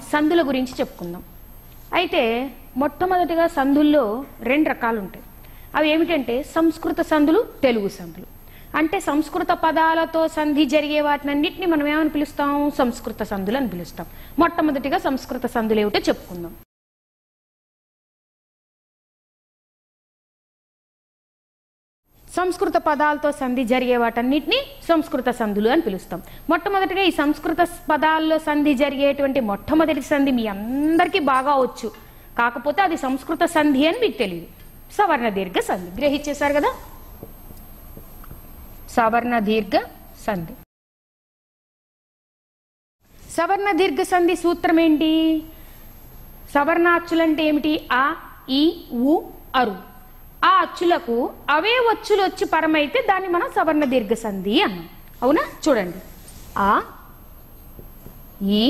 సందుల గురించి చెప్పుకుందాం. అయితే మొట్టమొదటిగా సందుల్లో రెండు రకాలు ఉంటాయి అవి ఏమిటంటే సంస్కృత సందులు తెలుగు సందులు. అంటే సంస్కృత పదాలతో సంధి జరిగే వాటినన్నింటినీ మనం ఏమని పిలుస్తాం? సంస్కృత సందులు అని పిలుస్తాం. మొట్టమొదటిగా సంస్కృత సందులు ఏమిటో చెప్పుకుందాం. సంస్కృత పదాలతో సంధి జరిగే వాటన్నిటిని సంస్కృత సంధులు అని పిలుస్తాం. మొట్టమొదటిగా ఈ సంస్కృత పదాల్లో సంధి జరిగేటువంటి మొట్టమొదటి సంధి మీ అందరికీ బాగా వచ్చు. కాకపోతే అది సంస్కృత సంధి అని మీకు తెలియదు. సవర్ణ దీర్ఘ సంధి గ్రహించేశారు కదా? సవర్ణ దీర్ఘ సంధి. సవర్ణ దీర్ఘ సంధి సూత్రం ఏంటి? సవర్ణాక్షులు అంటే ఏమిటి? ఆ ఈ ఉ అరు. ఆ అచ్చులకు అవే వచ్చులు వచ్చి పరమైతే దాన్ని మనం సవర్ణ దీర్ఘ సంధి అన్నాం. అవునా? చూడండి. ఆ ఈ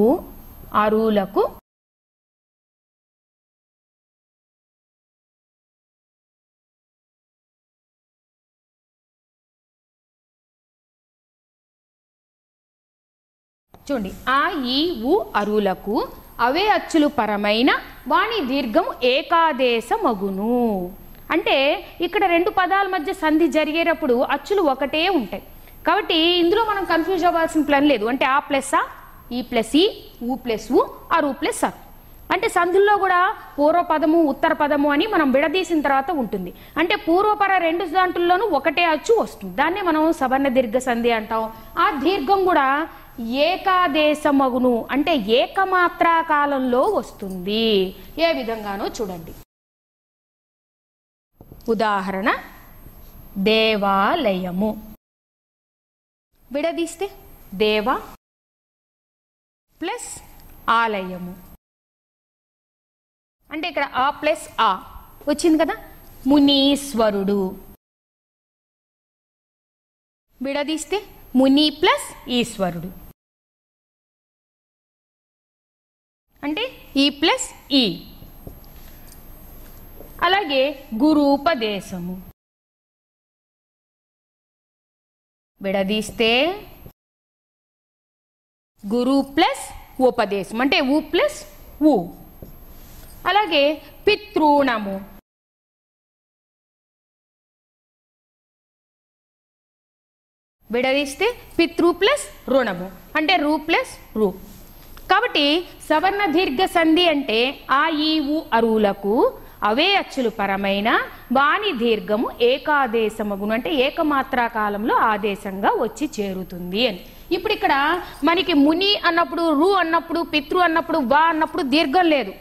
ఊ అరువులకు చూడండి. ఆ ఈ ఉ అరులకు అవే అచ్చులు పరమైన వాణి దీర్ఘము ఏకాదేశ మగును అంటే ఇక్కడ రెండు పదాల మధ్య సంధి జరిగేటప్పుడు అచ్చులు ఒకటే ఉంటాయి. కాబట్టి ఇందులో మనం కన్ఫ్యూజ్ అవ్వాల్సిన ప్లాన్ లేదు. అంటే ఆ ప్లస్ ఆ ఈ ప్లస్ ఈ ఊ ప్లస్ ఊ అరు ప్లస్ అర్. అంటే సంధుల్లో కూడా పూర్వ పదము ఉత్తర పదము అని మనం విడదీసిన తర్వాత ఉంటుంది. అంటే పూర్వపర రెండు దాంట్లోనూ ఒకటే అచ్చు వస్తుంది. దాన్నే మనం సవర్ణ దీర్ఘ సంధి అంటాం. ఆ దీర్ఘం కూడా ఏకాదేశమగును. అంటే ఏకమాత్రా కాలంలో వస్తుంది. ఏ విధంగానో చూడండి. ఉదాహరణ దేవాలయము. విడదీస్తే దేవ ప్లస్ ఆలయము. అంటే ఇక్కడ ఆ ప్లస్ ఆ వచ్చింది కదా? మునీశ్వరుడు. విడదీస్తే ముని ప్లస్ ఈశ్వరుడు. అంటే ఈ ప్లస్ ఈ అలాగే గురూపదేశము. విడదీస్తే గురు ప్లస్ ఉపదేశం అంటే ఉ ప్లస్ ఉ అలాగే పితృణము. విడదీస్తే పితృ ప్లస్ రుణము అంటే రూ ప్లస్ రూ. కాబట్టి సవర్ణ దీర్ఘ సంధి అంటే ఆ ఈ ఉ అరువులకు అవే అచ్చులు పరమైన వాణి దీర్ఘము ఏకాదేశమగును అంటే ఏకమాత్రా కాలంలో ఆదేశంగా వచ్చి చేరుతుంది అని. ఇప్పుడు ఇక్కడ మనకి ముని అన్నప్పుడు రు అన్నప్పుడు పితృ అన్నప్పుడు వా అన్నప్పుడు దీర్ఘం లేదు.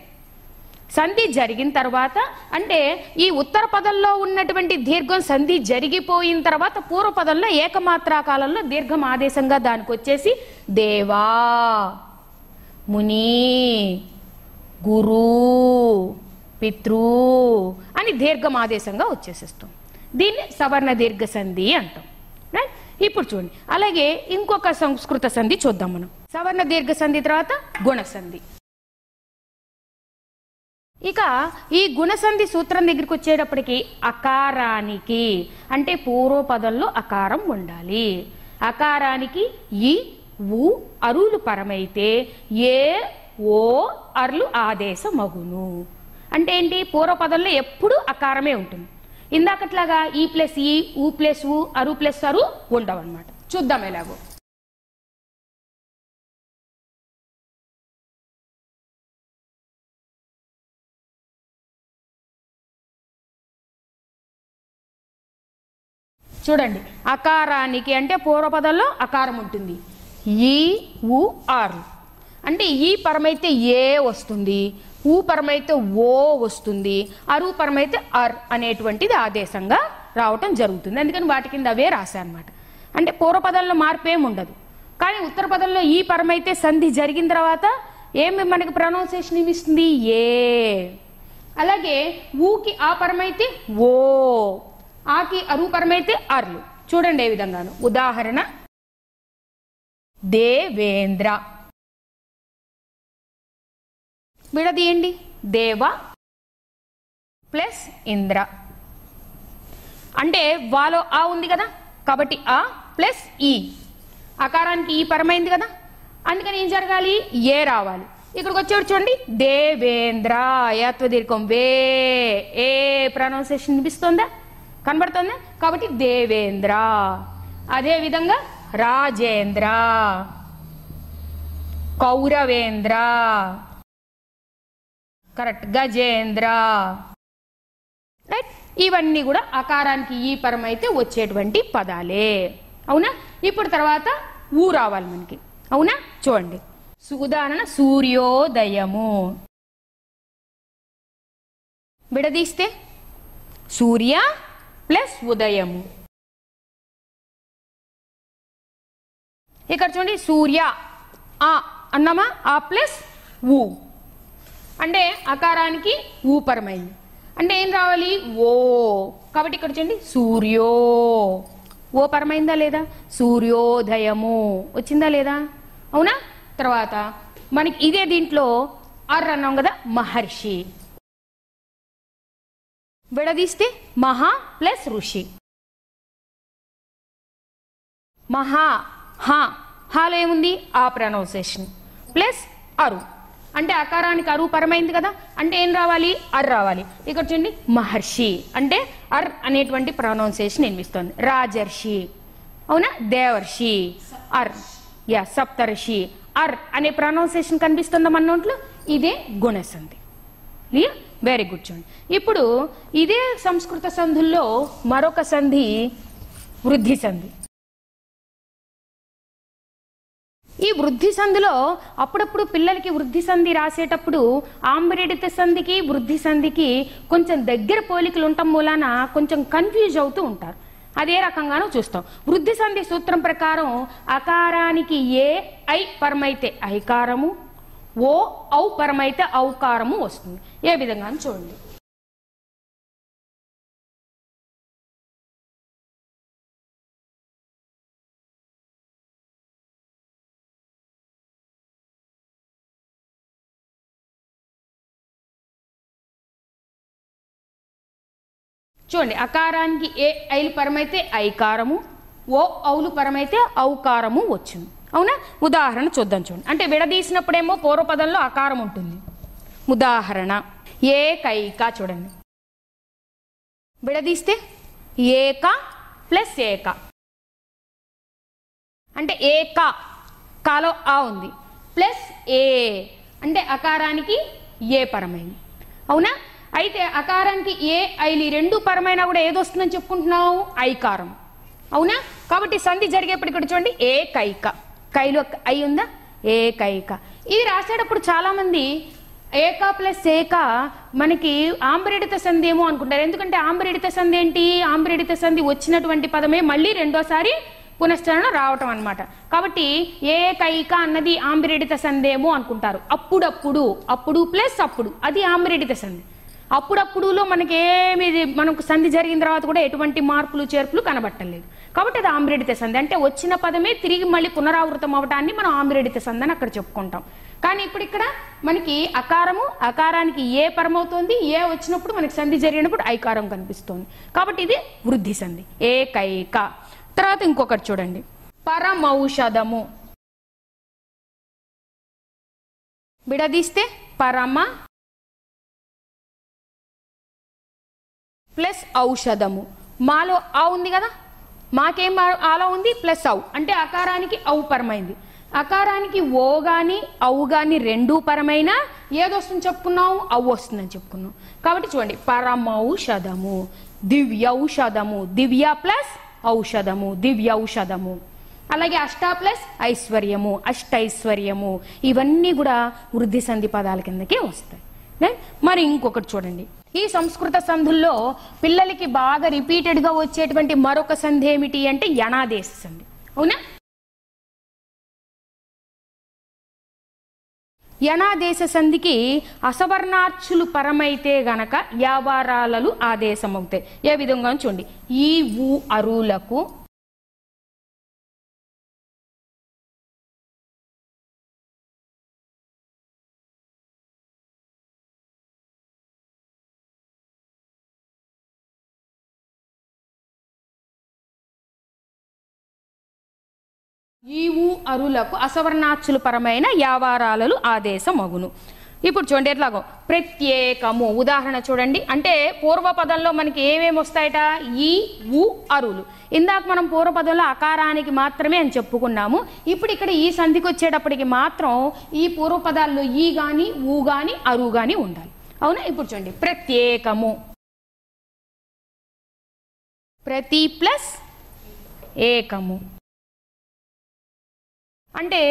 సంధి జరిగిన తర్వాత అంటే ఈ ఉత్తర పదంలో ఉన్నటువంటి దీర్ఘం సంధి జరిగిపోయిన తర్వాత పూర్వ పదంలో ఏకమాత్రా కాలంలో దీర్ఘం ఆదేశంగా దానికి వచ్చేసి దేవా ముని గురు పితృ అని దీర్ఘం ఆదేశంగా వచ్చేసేస్తాం. దీన్ని సవర్ణ దీర్ఘ సంధి అంటాం. రైట్ ఇప్పుడు చూడండి. అలాగే ఇంకొక సంస్కృత సంధి చూద్దాం మనం. సవర్ణ దీర్ఘ సంధి తర్వాత గుణ సంధి. ఇక ఈ గుణసంధి సూత్రం దగ్గరికి వచ్చేటప్పటికి అకారానికి అంటే పూర్వపదంలో అకారం ఉండాలి. అకారానికి ఈ ఉ అరువులు పరమైతే ఏ ఓ అర్లు ఆదేశ మగును అంటే ఏంటి? పూర్వపదంలో ఎప్పుడు అకారమే ఉంటుంది. ఇందాకట్లాగా ఈ ప్లస్ ఈ ఊ ప్లస్ ఊ అరు ప్లస్ అరు ఉండవన్నమాట. చూద్దాం ఎలాగో. చూడండి. అకారానికి అంటే పూర్వపదంలో అకారం ఉంటుంది. ఈ ఉ ఆర్. అంటే ఈ పరమైతే ఏ వస్తుంది? ఊ పరమైతే ఓ వస్తుంది. అరు పరమైతే అర్ అనేటువంటిది ఆదేశంగా రావటం జరుగుతుంది. అందుకని వాటి కింద అవే రాశానమాట అంటే పూర్వపదంలో మార్పు ఏమి ఉండదు. కానీ ఉత్తర పదంలో ఈ పరమైతే సంధి జరిగిన తర్వాత ఏమి మనకి ప్రొనౌన్సియేషన్ ఇస్తుంది? ఏ. అలాగే ఊకి ఆ పరమైతే ఓ ఆకి అరూపరమైతే అర్లు. చూడండి ఏ విధంగాను. ఉదాహరణ దేవేంద్ర. విడదీయండి. దేవ ప్లస్ ఇంద్ర. అంటే వాలో ఆ ఉంది కదా కాబట్టి ఆ ప్లస్ ఈ. అకారానికి ఈ పరమైంది కదా అందుకని ఏం జరగాలి? ఏ రావాలి? ఇక్కడికి వచ్చేవాడు చూడండి. దేవేంద్ర యాత్వ దీర్ఘం వే. ఏ ప్రొనౌన్సియేషన్ వినిపిస్తుందా? కనబడుతుందా? కాబట్టి దేవేంద్ర. అదే విధంగా రాజేంద్ర. కౌరవేంద్ర. కరెక్ట్. గజేంద్ర. రైట్ ఇవన్నీ కూడా అకారానికి ఈ పరం అయితే వచ్చేటువంటి పదాలే. అవునా? ఇప్పుడు తర్వాత ఊ రావాలి మనకి. అవునా? చూడండి. ఉదాహరణ సూర్యోదయము. విడదీస్తే సూర్య ప్లస్ ఉదయము. ఇక్కడ చూడండి సూర్య ఆ అన్నమా? ఆ ప్లస్ ఊ. అంటే అకారానికి ఊపరమైంది అంటే ఏం రావాలి? ఓ. కాబట్టి ఇక్కడ చూడండి సూర్యో. ఓ పరమైందా లేదా? సూర్యోదయము. వచ్చిందా లేదా? అవునా? తర్వాత మనకి ఇదే దీంట్లో అర్ అన్నాం కదా మహర్షి. విడదీస్తే మహా ప్లస్ ఋషి. మహా హా హాలో ఏముంది? ఆ ప్రొనౌన్సేషన్ ప్లస్ అరు. అంటే అకారానికి అరు పరమైంది కదా? అంటే ఏం రావాలి? అర్ రావాలి. ఇక్కడ చూడండి మహర్షి. అంటే అర్ అనేటువంటి ప్రొనౌన్సేషన్ వినిపిస్తుంది. రాజర్షి. అవునా? దేవర్షి. అర్. యా సప్తర్షి. అర్ అనే ప్రొనౌన్సేషన్ కనిపిస్తుందా మన నోట్లో? ఇదే గుణసంధి. వెరీ గుడ్ చూడండి. ఇప్పుడు ఇదే సంస్కృత సంధుల్లో మరొక సంధి వృద్ధి సంధి. ఈ వృద్ధి సంధిలో అప్పుడప్పుడు పిల్లలకి వృద్ధి సంధి రాసేటప్పుడు ఆంబరేడిత సంధికి వృద్ధి సంధికి కొంచెం దగ్గర పోలికలు ఉండటం మూలాన కొంచెం కన్ఫ్యూజ్ అవుతూ ఉంటారు. అదే రకంగానూ చూస్తాం. వృద్ధి సంధి సూత్రం ప్రకారం అకారానికి ఏ ఐ పరమైతే ఐకారము ఓ ఔ పరమైతే ఔకారము వస్తుంది. ఏ విధంగా చూడండి. చూడండి అకారానికి ఏ ఐలు పరమైతే ఐకారము ఓ ఔలు పరమైతే ఔకారము వచ్చింది అవునా? ఉదాహరణ చూద్దాం చూడండి. అంటే విడదీసినప్పుడేమో పూర్వపదంలో అకారం ఉంటుంది. ఉదాహరణ ఏకైక చూడండి. విడదీస్తే ఏక ప్లస్ ఏక. అంటే ఏక కాలో ఆ ఉంది. ప్లస్ ఏ అంటే అకారానికి ఏ పరమైంది. అవునా? అయితే అకారానికి ఏ ఐలి రెండు పరమైనా కూడా ఏదొస్తుందని చెప్పుకుంటున్నావు? ఐకారం. అవునా? కాబట్టి సంధి జరిగేప్పటికి ఇక్కడ చూడండి ఏకైక. కైలో ఐ ఉందా? ఏకైక. ఇది రాసేటప్పుడు చాలామంది ఏక ప్లస్ ఏక మనకి ఆంబరేడిత సంధి ఏమో అనుకుంటారు. ఎందుకంటే ఆంబరేడిత సంధి ఏంటి? ఆంబరేడిత సంధి వచ్చినటువంటి పదమే మళ్ళీ రెండోసారి పునశ్చరణ రావటం అన్నమాట. కాబట్టి ఏకైక అన్నది ఆంబరేడిత సంధేమో అనుకుంటారు. అప్పుడప్పుడు అప్పుడు ప్లస్ అప్పుడు. అది ఆంబరేడిత సంధి. అప్పుడప్పుడులో మనకి ఏమి మనకు సంధి జరిగిన తర్వాత కూడా ఎటువంటి మార్పులు చేర్పులు కనబట్టలేదు కాబట్టి అది ఆమ్రేడిత సంధి. అంటే వచ్చిన పదమే తిరిగి మళ్ళీ పునరావృతం అవటాన్ని మనం ఆమ్రేడిత సంధి అని అక్కడ చెప్పుకుంటాం. కానీ ఇప్పుడు ఇక్కడ మనకి అకారము అకారానికి ఏ పరమవుతోంది ఏ వచ్చినప్పుడు మనకి సంధి జరిగినప్పుడు ఐకారం కనిపిస్తోంది. కాబట్టి ఇది వృద్ధి సంధి. ఏకైక. తర్వాత ఇంకొకటి చూడండి. పరమౌషధము. విడదీస్తే పరమ ప్లస్ ఔషధము. మాలో ఆ ఉంది కదా? మాకేం ఆలో ఉంది? ప్లస్ ఔ. అంటే అకారానికి ఔ పరమైంది. అకారానికి ఓ కానీ ఔ కానీ రెండూ పరమైన ఏదొస్తుంది చెప్పుకున్నాం ఔ వస్తుందని చెప్పుకున్నాం కాబట్టి చూడండి పరమౌషధము. దివ్యౌషధము. దివ్య ప్లస్ ఔషధము. దివ్యౌషధము. అలాగే అష్ట ప్లస్ ఐశ్వర్యము. అష్టైశ్వర్యము. ఇవన్నీ కూడా వృద్ధి సంధి పదాల కిందకే వస్తాయి. మరి ఇంకొకటి చూడండి. ఈ సంస్కృత సంధుల్లో పిల్లలకి బాగా రిపీటెడ్గా వచ్చేటువంటి మరొక సంధి ఏమిటి అంటే యణాదేశ సంధి. అవునా? యణాదేశ సంధికి అసవర్ణార్చులు పరమైతే గనక యావారాలలు ఆదేశమవుతాయి. ఏ విధంగా చూడండి. ఈ ఊ అరులకు ఈవు అరులకు అసవర్ణాచులు పరమైన యావారాలలు ఆదేశమగును ఇప్పుడు చూడండి ఎట్లాగో ప్రత్యేకము. ఉదాహరణ చూడండి. అంటే పూర్వపదంలో మనకి ఏమేమి వస్తాయట? ఈ ఉ అరులు. ఇందాక మనం పూర్వపదంలో అకారానికి మాత్రమే అని చెప్పుకున్నాము. ఇప్పుడు ఇక్కడ ఈ సంధికి వచ్చేటప్పటికి మాత్రం ఈ పూర్వపదాల్లో ఈ కానీ ఊ కానీ అరు కానీ ఉండాలి. అవునా? ఇప్పుడు చూడండి. ప్రత్యేకము. ప్రతి ప్లస్ ఏకము. అంటే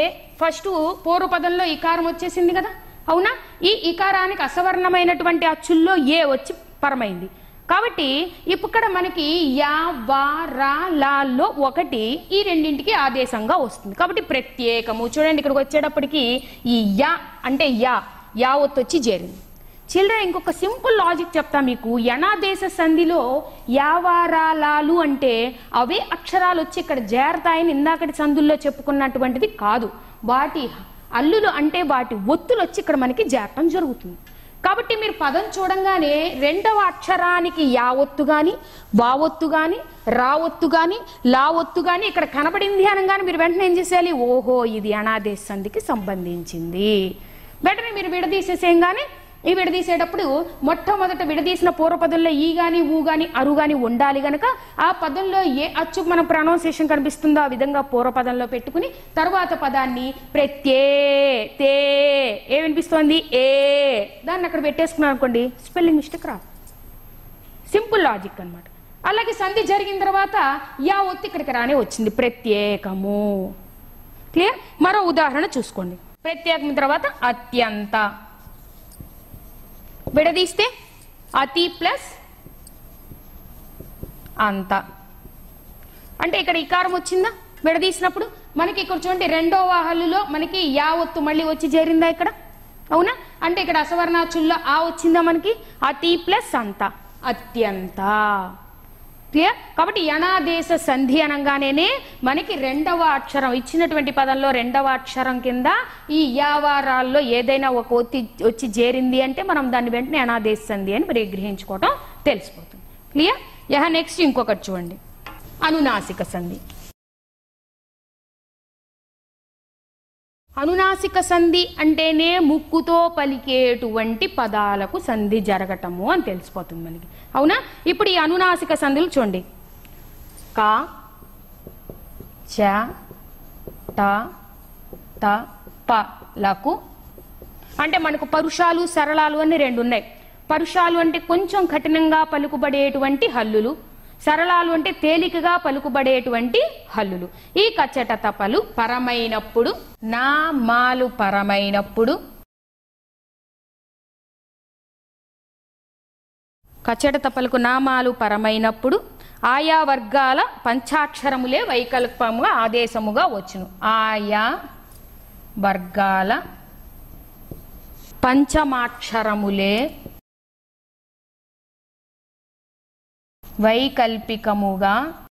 ఫస్ట్ పూర్వపదంలో ఇకారం వచ్చేసింది కదా? అవునా? ఈ ఇకారానికి అసవర్ణమైనటువంటి అచ్చుల్లో ఏ వచ్చి పరమైంది? కాబట్టి ఇక్కడ మనకి యా వా రా లాల్లో ఒకటి ఈ రెండింటికి ఆదేశంగా వస్తుంది. కాబట్టి ప్రత్యేకము. చూడండి ఇక్కడికి వచ్చేటప్పటికి ఈ యా అంటే యా యా ఒత్తు వచ్చి చేరింది. చిల్డ్రన్ ఇంకొక సింపుల్ లాజిక్ చెప్తా మీకు. యనాదేశ సంధిలో యావారాలాలు అంటే అవే అక్షరాలు వచ్చి ఇక్కడ చేరతాయని ఇందాకటి సంధుల్లో చెప్పుకున్నటువంటిది కాదు. వాటి అల్లులు అంటే వాటి ఒత్తులు వచ్చి ఇక్కడ మనకి చేరటం జరుగుతుంది. కాబట్టి మీరు పదం చూడంగానే రెండవ అక్షరానికి యా ఒత్తు గాని వా ఒత్తు గాని రా ఒత్తు గాని లా ఒత్తు గాని ఇక్కడ కనబడింది అనగానే మీరు వెంటనే ఏం చేసేయాలి? ఓహో ఇది అనాదేశ సంధికి సంబంధించింది. వెంటనే మీరు విడదీసేసేయంగానే ఈ విడదీసేటప్పుడు మొట్టమొదట విడదీసిన పూర్వపదంలో ఈ గాని ఊ గాని అరు గాని ఉండాలి గనక ఆ పదంలో ఏ అచ్చు మనం ప్రొనౌన్సియేషన్ కనిపిస్తుందో ఆ విధంగా పూర్వపదంలో పెట్టుకుని తర్వాత పదాన్ని ప్రత్యే తే ఏ వినిపిస్తోంది ఏ దాన్ని అక్కడ పెట్టేసుకున్నాం అనుకోండి స్పెల్లింగ్ మిస్టేక్ రా. సింపుల్ లాజిక్ అన్నమాట. అలాగే సంధి జరిగిన తర్వాత యా ఒత్తి ఇక్కడికి రానే వచ్చింది. ప్రత్యేకము. క్లియర్? మరో ఉదాహరణ చూసుకోండి. ప్రత్యేకం తర్వాత అత్యంత. విడదీస్తే అతి ప్లస్ అంత. అంటే ఇక్కడ ఇకారం వచ్చిందా? విడదీసినప్పుడు మనకి ఇక్కడ చూడండి రెండో వాహలులో మనకి యా ఒత్తు మళ్ళీ వచ్చి చేరిందా ఇక్కడ? అవునా? అంటే ఇక్కడ అసవర్ణాచుల్లో ఆ వచ్చిందా మనకి? అతి ప్లస్ అంత. అత్యంత. క్లియర్ కాబట్టి యనాదేశ సంధి అనగానే మనకి రెండవ అక్షరం ఇచ్చినటువంటి పదంలో రెండవ అక్షరం కింద ఈ యావారాల్లో ఏదైనా ఒక ఒత్తి వచ్చి చేరింది అంటే మనం దాన్ని వెంటనే యనాదేశ సంధి అని మరి గ్రహించుకోవటం తెలిసిపోతుంది. క్లియర్ యహ నెక్స్ట్ ఇంకొకటి చూడండి. అనునాసిక సంధి. అనునాసిక సంధి అంటేనే ముక్కుతో పలికేటువంటి పదాలకు సంధి జరగటము అని తెలిసిపోతుంది మనకి. అవునా? ఇప్పుడు ఈ అనునాసిక సంధులు చూడండి. కా చ ట త ప లకు అంటే మనకు పరుషాలు సరళాలు అని రెండు ఉన్నాయి పరుషాలు అంటే కొంచెం కఠినంగా పలుకుబడేటువంటి హల్లులు. సరళాలు అంటే తేలికగా పలుకుబడేటువంటి హల్లులు. ఈ కచ్చట తపలు పరమైనప్పుడు నా మాలు పరమైనప్పుడు. కచ్చట తపలకు నామాలు పరమైనప్పుడు ఆయా వర్గాల పంచాక్షరములే వైకల్పముగా ఆదేశముగా వచ్చును. ఆయా వర్గాల పంచమాక్షరములే వైకల్పికముగా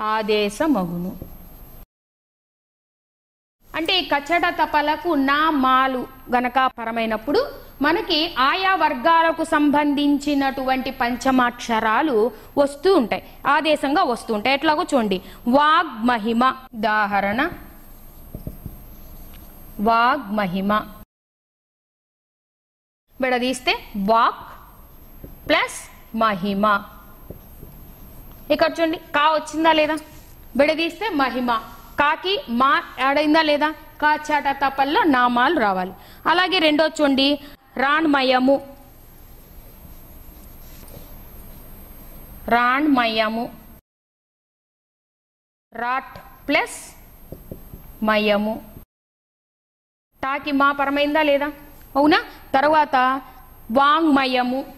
ఆదేశమగును. అంటే ఈ తపలకు నా మాలు గనక పరమైనప్పుడు మనకి ఆయా వర్గాలకు సంబంధించినటువంటి పంచమాక్షరాలు వస్తూ ఉంటాయి. ఆదేశంగా వస్తూ ఉంటాయి. ఎట్లాగో చూడండి. వాగ్ మహిమ ఉదాహరణ. వాగ్ మహిమ విడదీస్తే వాక్ ప్లస్ మహిమ. ఇక్కడ చూడండి కా వచ్చిందా లేదా? విడదీస్తే మహిమ. కాకి మా యాడైందా లేదా? కా చాట తపల్లో నామాలు రావాలి. అలాగే రెండో చూడండి రాణ్మయము. రాణ్మయము. Rot plus మయము. టాకి మా పరమైందా లేదా? అవునా? తర్వాత వాంగ్మయము.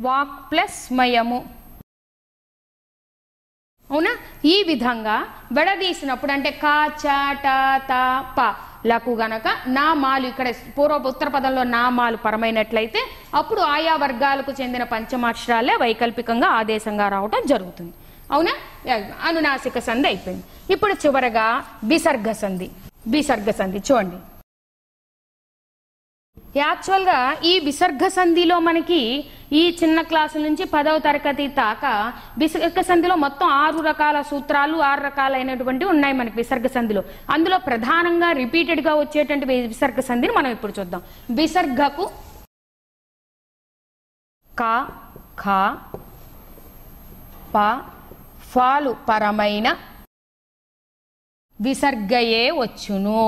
Walk plus మయము. అవునా? ఈ విధంగా విడదీసినప్పుడు అంటే కా చ ట త ప. లకు గనక నామాలు ఇక్కడ పూర్వ ఉత్తర పదంలో నామాలు పరమైనట్లయితే అప్పుడు ఆయా వర్గాలకు చెందిన పంచమాక్షరాలే వైకల్పికంగా ఆదేశంగా రావటం జరుగుతుంది. అవునా? అనునాసిక సంధి అయిపోయింది. ఇప్పుడు చివరగా విసర్గ సంధి. విసర్గ సంధి చూడండి. యాక్చువల్గా ఈ విసర్గ సంధిలో మనకి ఈ చిన్న క్లాసు నుంచి పదవ తరగతి దాకా విసర్గ సంధిలో మొత్తం ఆరు రకాల సూత్రాలు ఆరు రకాలైనటువంటివి ఉన్నాయి మనకి విసర్గ సంధిలో. అందులో ప్రధానంగా రిపీటెడ్గా వచ్చేటువంటి విసర్గ సంధిని మనం ఇప్పుడు చూద్దాం. విసర్గకు క ఖా ప ఫాలు పరమైన విసర్గయే వచ్చును.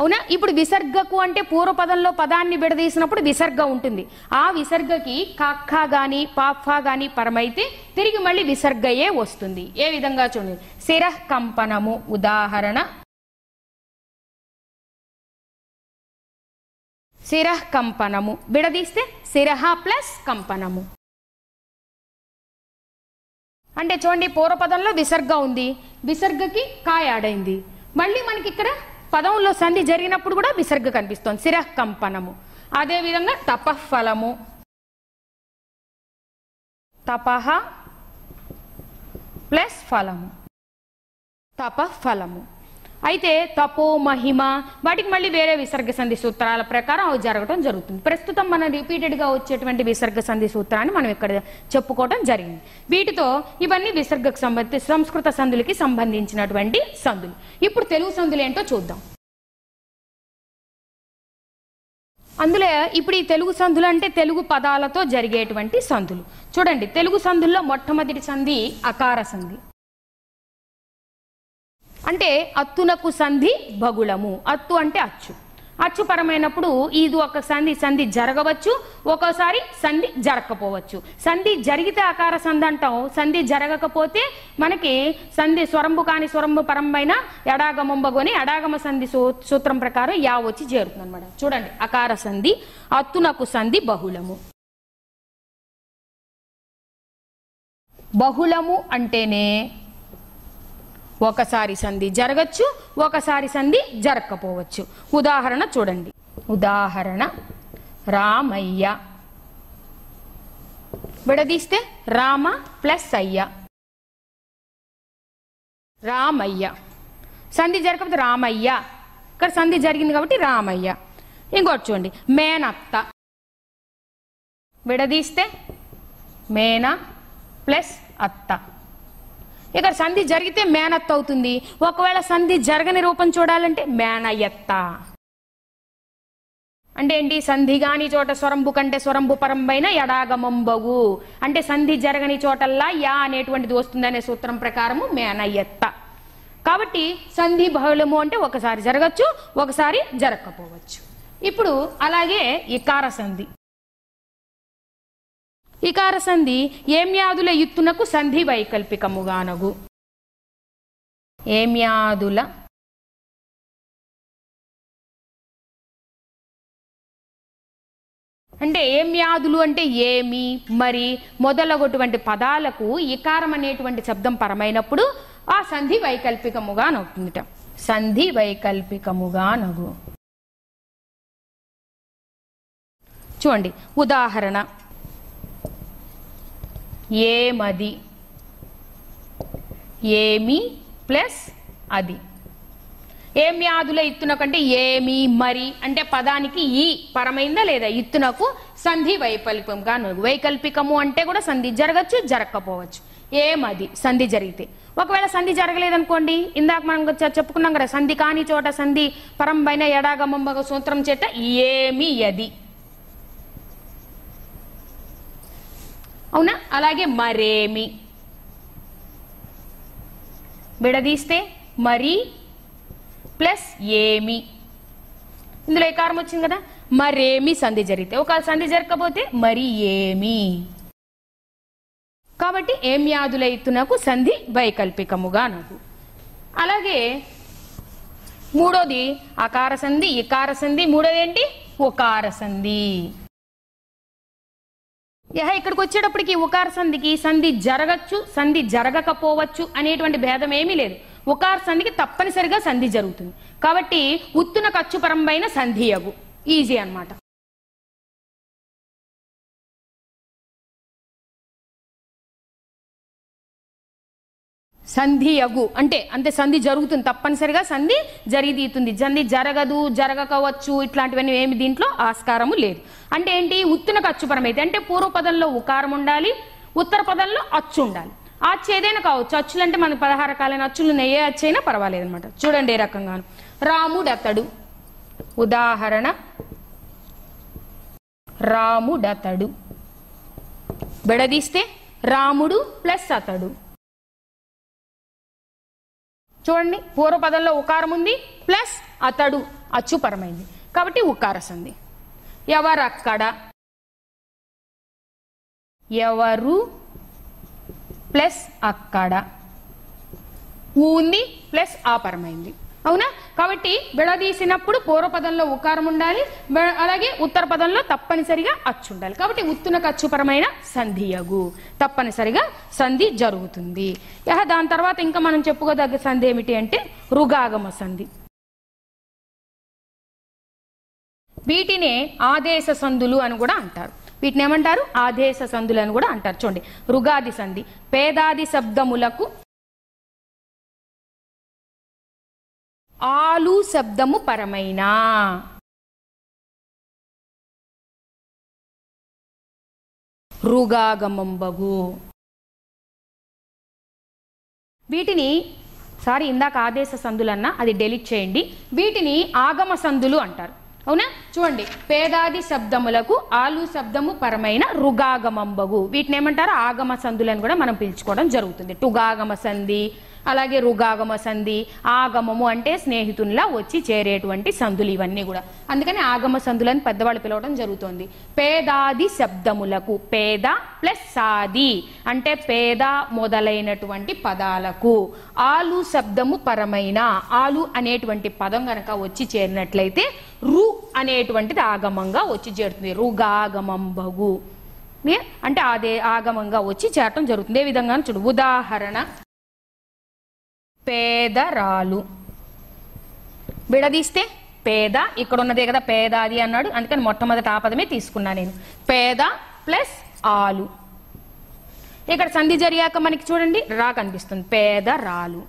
అవునా? ఇప్పుడు విసర్గకు అంటే పూర్వపదంలో పదాన్ని విడదీసినప్పుడు విసర్గ ఉంటుంది. ఆ విసర్గకి కాఖ గాని పాఫా గాని పరమైతే తిరిగి మళ్ళీ విసర్గయే వస్తుంది. ఏ విధంగా చూడండి. శిరః కంపనము ఉదాహరణ. శిరః కంపనము. విడదీస్తే శిరహ ప్లస్ కంపనము. అంటే చూడండి పూర్వపదంలో విసర్గ ఉంది. విసర్గకి కాయ ఆడైంది మళ్ళీ మనకి ఇక్కడ పదంలో సంధి జరిగినప్పుడు కూడా విసర్గ కనిపిస్తోంది. శిరః కంపనము. అదే విధంగా తపఫలము. తపహ ప్లస్ ఫలము. తపఫలము. అయితే తపో మహిమ వాటికి మళ్ళీ వేరే విసర్గ సంధి సూత్రాల ప్రకారం అవి జరగడం జరుగుతుంది. ప్రస్తుతం మనం రిపీటెడ్గా వచ్చేటువంటి విసర్గ సంధి సూత్రాన్ని మనం ఇక్కడ చెప్పుకోవడం జరిగింది. వీటితో ఇవన్నీ విసర్గకు సంబంధించి సంస్కృత సంధులకి సంబంధించినటువంటి సంధులు. ఇప్పుడు తెలుగు సంధులు ఏంటో చూద్దాం. అందులో ఇప్పుడు ఈ తెలుగు సంధులు అంటే తెలుగు పదాలతో జరిగేటువంటి సంధులు. చూడండి తెలుగు సంధుల్లో మొట్టమొదటి సంధి అకార సంధి. అంటే అత్తునకు సంధి బగుళము. అత్తు అంటే అచ్చు. అచ్చుపరమైనప్పుడు ఇది ఒక సంధి సంధి జరగవచ్చు. ఒక్కోసారి సంధి జరగకపోవచ్చు సంధి జరిగితే ఆకార సంధి అంటాం. సంధి జరగకపోతే మనకి సంధి స్వరంబు కాని స్వరంబు పరమైన ఎడాగమంబగొని ఎడాగమ సంధి సూత్రం ప్రకారం యా వచ్చి చేరుతుంది అనమాట చూడండి అకార సంధి అత్తునకు సంధి బహుళము. బహుళము అంటేనే ఒకసారి సంధి జరగచ్చు ఒకసారి సంధి జరగకపోవచ్చు ఉదాహరణ చూడండి. ఉదాహరణ రామయ్య. విడదీస్తే రామ ప్లస్ అయ్య. రామయ్య. సంధి జరగకపోతే రామయ్య. ఇక్కడ సంధి జరిగింది కాబట్టి రామయ్య. ఇంకోటి చూడండి. మేనత్త. విడదీస్తే మేన ప్లస్ అత్త. ఇక్కడ సంధి జరిగితే మేనత్త అవుతుంది. ఒకవేళ సంధి జరగని రూపం చూడాలంటే మేనయత్త అంటే ఏంటి? సంధి గాని చోట స్వరంబు కంటే స్వరంబు పరంబైన ఎడాగమంబగు అంటే సంధి జరగని చోటల్లా యా అనేటువంటిది వస్తుందనే సూత్రం ప్రకారము మేనయత్త కాబట్టి సంధి బహుళము అంటే ఒకసారి జరగచ్చు ఒకసారి జరగకపోవచ్చు. ఇప్పుడు అలాగే ఇకార సంధి. ఇకార సంధి ఏమ్యాదుల ఎత్తునకు సంధి వైకల్పికముగానగు. ఏమ్యాదుల అంటే ఏమ్యాదులు అంటే ఏమి మరి మొదలగొటువంటి పదాలకు ఇకారం అనేటువంటి శబ్దం పరమైనప్పుడు ఆ సంధి వైకల్పికముగా నవ్వుతుందిట సంధి వైకల్పికముగా నగు చూడండి ఉదాహరణ. ఏమది? ఏమి ప్లస్ అది. ఏమి వ్యాధుల ఇత్తున కంటే ఏమి మరి అంటే పదానికి ఈ పరమైందా లేదా? ఇత్తునకు సంధి వైకల్పంగా వైకల్పికము అంటే కూడా సంధి జరగచ్చు జరగకపోవచ్చు ఏమది? సంధి జరిగితే. ఒకవేళ సంధి జరగలేదనుకోండి ఇందాక మనం చెప్పుకున్నాం కదా సంధి కాని చోట సంధి పరంబైన ఎడాగమంబగ సూత్రం చేత ఏమి అది? అవునా? అలాగే మరేమి? విడదీస్తే మరి ప్లస్ ఏమి? ఇందులో ఏ వచ్చింది కదా? మరేమి సంధి జరిగితే. ఒకవేళ సంధి జరగకపోతే మరి ఏమి? కాబట్టి ఏమ్యాదులైతునకు సంధి వైకల్పికముగా నాకు అలాగే మూడోది అకార సంధి ఇకార సంధి మూడోది ఏంటి? ఒకార సంధి. యహ ఇక్కడికి వచ్చేటప్పటికి ఉకార సంధికి సంధి జరగచ్చు సంధి జరగకపోవచ్చు అనేటువంటి భేదం ఏమీ లేదు. ఉకార సంధికి తప్పనిసరిగా సంధి జరుగుతుంది. కాబట్టి ఉత్తున ఖర్చు పరంపైన సంధి అగు ఈజీ సంధి అగు అంటే అంటే సంధి జరుగుతుంది తప్పనిసరిగా సంధి జరిగితీతుంది. సంధి జరగదు జరగకవచ్చు ఇట్లాంటివన్నీ ఏమి దీంట్లో ఆస్కారము లేదు. అంటే ఏంటి? ఉత్తున అచ్చుపరం అయితే అంటే పూర్వపదంలో ఉకారం ఉండాలి ఉత్తర పదంలో అచ్చు ఉండాలి. అచ్చు ఏదైనా కావచ్చు. అచ్చులు అంటే మనకు పదహారు రకాలైన అచ్చులు ఏ అచ్చు అయినా పర్వాలేదు అనమాట చూడండి ఏ రకంగాను. రాముడతడు ఉదాహరణ. రాముడతడు బెడదీస్తే రాముడు ప్లస్ అతడు. చూడండి పూర్వపదంలో ఉకారం ఉంది ప్లస్ అతడు అచ్చుపరమైంది. కాబట్టి ఉకార సంధి. ఎవరక్కడ? ఎవరు? ప్లస్ అక్కడ. ఊ ఉంది ప్లస్ ఆపరమైంది అవునా? కాబట్టి విడదీసినప్పుడు పూర్వపదంలో ఉకారం ఉండాలి అలాగే ఉత్తర పదంలో తప్పనిసరిగా అచ్చు ఉండాలి. కాబట్టి ఉత్తున అచ్చుపరమైన సంధియగు తప్పనిసరిగా సంధి జరుగుతుంది. యహ దాని తర్వాత ఇంకా మనం చెప్పుకోదగ్గ సంధి ఏమిటి అంటే రుగాగమ సంధి. వీటినే ఆదేశ సంధులు అని కూడా అంటారు. వీటిని ఏమంటారు? ఆదేశ సంధులు అని కూడా అంటారు. చూడండి. రుగాది సంధి. పేదాది శబ్దములకు ఆలు శబ్దము పరమైన. రుగాగమంబగు వీటిని సారీ ఇందాక ఆదేశ సందులన్నా అది డెలీట్ చేయండి. వీటిని ఆగమ సందులు అంటారు. అవునా? చూడండి. పేదాది శబ్దములకు ఆలు శబ్దము పరమైన రుగాగమంబగు వీటిని ఏమంటారు? ఆగమ సందులు అని కూడా మనం పిలుచుకోవడం జరుగుతుంది. టుగాగమ సంధి అలాగే రుగాగమ సంధి ఆగమము అంటే స్నేహితుల్లా వచ్చి చేరేటువంటి సంధులు ఇవన్నీ కూడా. అందుకని ఆగమ సంధులని పెద్దవాళ్ళు పిలవడం జరుగుతుంది. పేదాది శబ్దములకు పేద ప్లస్ సాది అంటే పేద మొదలైనటువంటి పదాలకు. ఆలు శబ్దము పరమైన ఆలు అనేటువంటి పదం గనక వచ్చి చేరినట్లయితే రు అనేటువంటిది ఆగమంగా వచ్చి చేరుతుంది. రుగాగమం బగు అంటే అదే ఆగమంగా వచ్చి చేరటం జరుగుతుంది. ఏ విధంగా చూడు. ఉదాహరణ. పేదరాలు. విడదీస్తే పేద ఇక్కడ ఉన్నదే కదా పేద అది అన్నాడు. అందుకని మొట్టమొదటి ఆపదమే తీసుకున్నా నేను. పేద ప్లస్ ఆలు. ఇక్కడ సంధి జరిగాక మనకి చూడండి రా కనిపిస్తుంది. పేద రాలు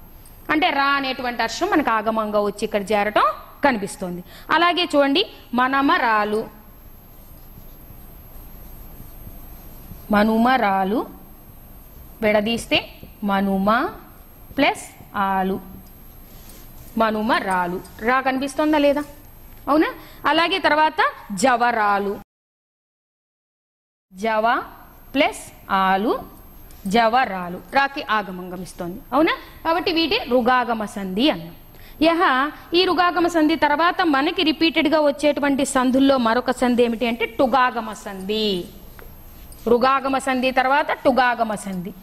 అంటే రా అనేటువంటి అర్షం మనకు ఆగమంగా వచ్చి ఇక్కడ చేరటం కనిపిస్తుంది. అలాగే చూడండి మనమరాలు. మనుమరాలు. విడదీస్తే మనుమ ప్లస్ ఆలు. మనుమ రాలు. రా కనిపిస్తుందా లేదా? అవునా? అలాగే తర్వాత జవరాలు. జవ ప్లస్ ఆలు జవరాలు. రాకి ఆగమంగం ఇస్తోంది అవునా? కాబట్టి వీటి రుగాగమ సంధి అన్నాం. యహ ఈ రుగాగమ సంధి తర్వాత మనకి రిపీటెడ్గా వచ్చేటువంటి సంధుల్లో మరొక సంధి ఏమిటి అంటే టుగాగమ సంధి. రుగాగమ సంధి తర్వాత టుగాగమ సంధి.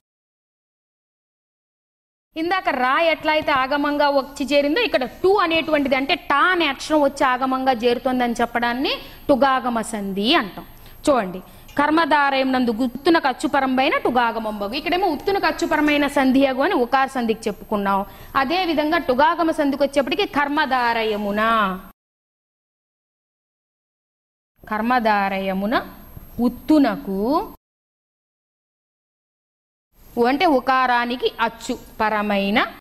ఇందాక రా ఎట్లా అయితే ఆగమంగా వచ్చి చేరిందో ఇక్కడ టు అనేటువంటిది అంటే టా అనే అక్షరం వచ్చి ఆగమంగా చేరుతోందని చెప్పడాన్ని టుగాగమ సంధి అంటాం. చూడండి. కర్మధారయం నందు గుత్తున కచ్చుపరంపైన టుగాగమంబగు. ఇక్కడేమో ఉత్తున కచ్చుపరమైన సంధియగు అని ఉకార సంధికి చెప్పుకున్నాం. అదే విధంగా టుగాగమ సంధికి వచ్చేప్పటికి కర్మధారయమున. కర్మధారయమున ఉత్తునకు అంటే ఉకారానికి అచ్చు పరమైన.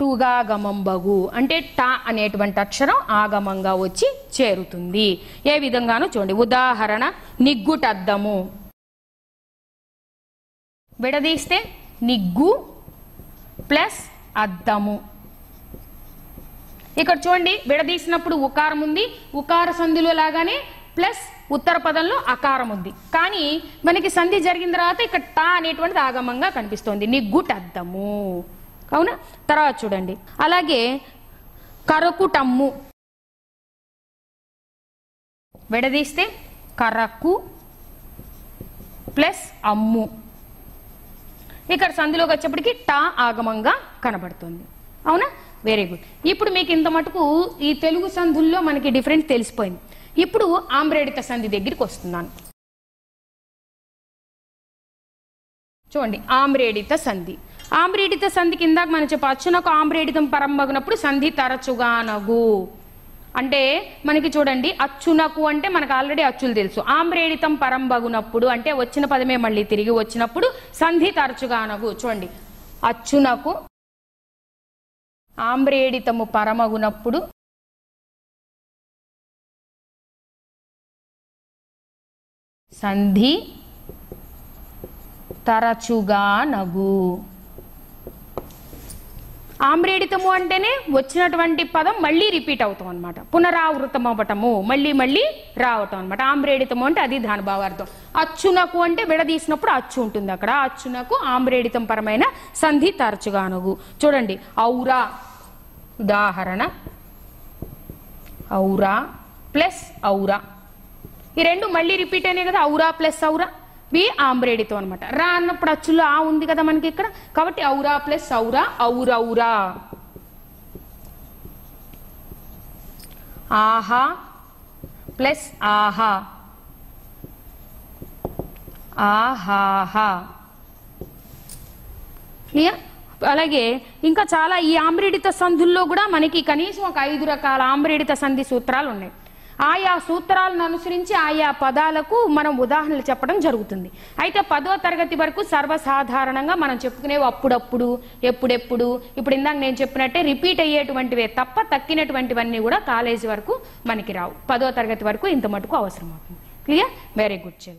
టుగాగమంబగు అంటే టా అనేటువంటి అక్షరం ఆగమంగా వచ్చి చేరుతుంది. ఏ విధంగానూ చూడండి. ఉదాహరణ నిగ్గుటద్దము. విడదీస్తే నిగ్గు ప్లస్ అద్దము. ఇక్కడ చూడండి విడదీసినప్పుడు ఉకారం ఉంది. ఉకార సంధిలో లాగానే ప్లస్ ఉత్తర పదంలో అకారం ఉంది. కానీ మనకి సంధి జరిగిన తర్వాత ఇక్కడ టా అనేటువంటిది ఆగమంగా కనిపిస్తోంది. నిగ్గుటద్దము అవునా? తర్వాత చూడండి. అలాగే కరకుటమ్ము. విడదీస్తే కరకు ప్లస్ అమ్ము. ఇక్కడ సంధిలోకి వచ్చేప్పటికి టా ఆగమంగా కనబడుతుంది. అవునా? వెరీ గుడ్ ఇప్పుడు మీకు ఇంత మటుకు ఈ తెలుగు సంధుల్లో మనకి డిఫరెన్స్ తెలిసిపోయింది. ఇప్పుడు ఆమ్రేడిత సంధి దగ్గరికి వస్తున్నాను. చూడండి ఆమ్రేడిత సంధి. ఆమ్రేడిత సంధి కింద మనం చెప్పచ్చు నాకు ఆమ్రేడితం పరంబగినప్పుడు సంధి తరచుగానగు అంటే మనకి చూడండి అచ్చునకు అంటే మనకు ఆల్రెడీ అచ్చులు తెలుసు. ఆమ్రేడితం పరంబగునప్పుడు అంటే వచ్చిన పదమే మళ్ళీ తిరిగి వచ్చినప్పుడు సంధి తరచుగా అనగు చూడండి అచ్చునకు ఆమ్రేడితము పరమగునప్పుడు సంధి తరచుగా నగు. ఆమ్రేడితము అంటేనే వచ్చినటువంటి పదం మళ్ళీ రిపీట్ అవుతాం అనమాట పునరావృతం అవ్వటము మళ్ళీ మళ్ళీ రావటం అనమాట ఆమ్రేడితము అంటే అది దాని భావార్థం. అచ్చునకు అంటే విడదీసినప్పుడు అచ్చు ఉంటుంది అక్కడ. అచ్చునకు ఆమ్రేడితం పరమైన సంధి తరచుగానుగు చూడండి ఔరా ఉదాహరణ. ఔరా ప్లస్ ఔరా. ఈ రెండు మళ్ళీ రిపీట్ అయినాయి కదా ఔరా ప్లస్ ఔరా. వి ఆంబ్రేడితో అనమాట రా అన్నప్పుడు అచ్చులో ఆ ఉంది కదా మనకి ఇక్కడ. కాబట్టి ఔరా ప్లస్ ఔరా ఔరౌరా ఆహా ప్లస్ ఆహా. ఆహాహా. క్లియర్ అలాగే ఇంకా చాలా ఈ ఆమ్రేడిత సంధుల్లో కూడా మనకి కనీసం ఒక ఐదు రకాల ఆమ్రేడిత సంధి సూత్రాలు ఉన్నాయి. ఆయా సూత్రాలను అనుసరించి ఆయా పదాలకు మనం ఉదాహరణలు చెప్పడం జరుగుతుంది. అయితే పదో తరగతి వరకు సర్వసాధారణంగా మనం చెప్పుకునేవి అప్పుడప్పుడు ఎప్పుడెప్పుడు ఇప్పుడు ఇందాక నేను చెప్పినట్టే రిపీట్ అయ్యేటువంటివే తప్ప తక్కినటువంటివన్నీ కూడా కాలేజీ వరకు మనకి రావు. పదో తరగతి వరకు ఇంత మటుకు అవసరం అవుతుంది క్లియర్? వెరీ గుడ్ చెల్లి.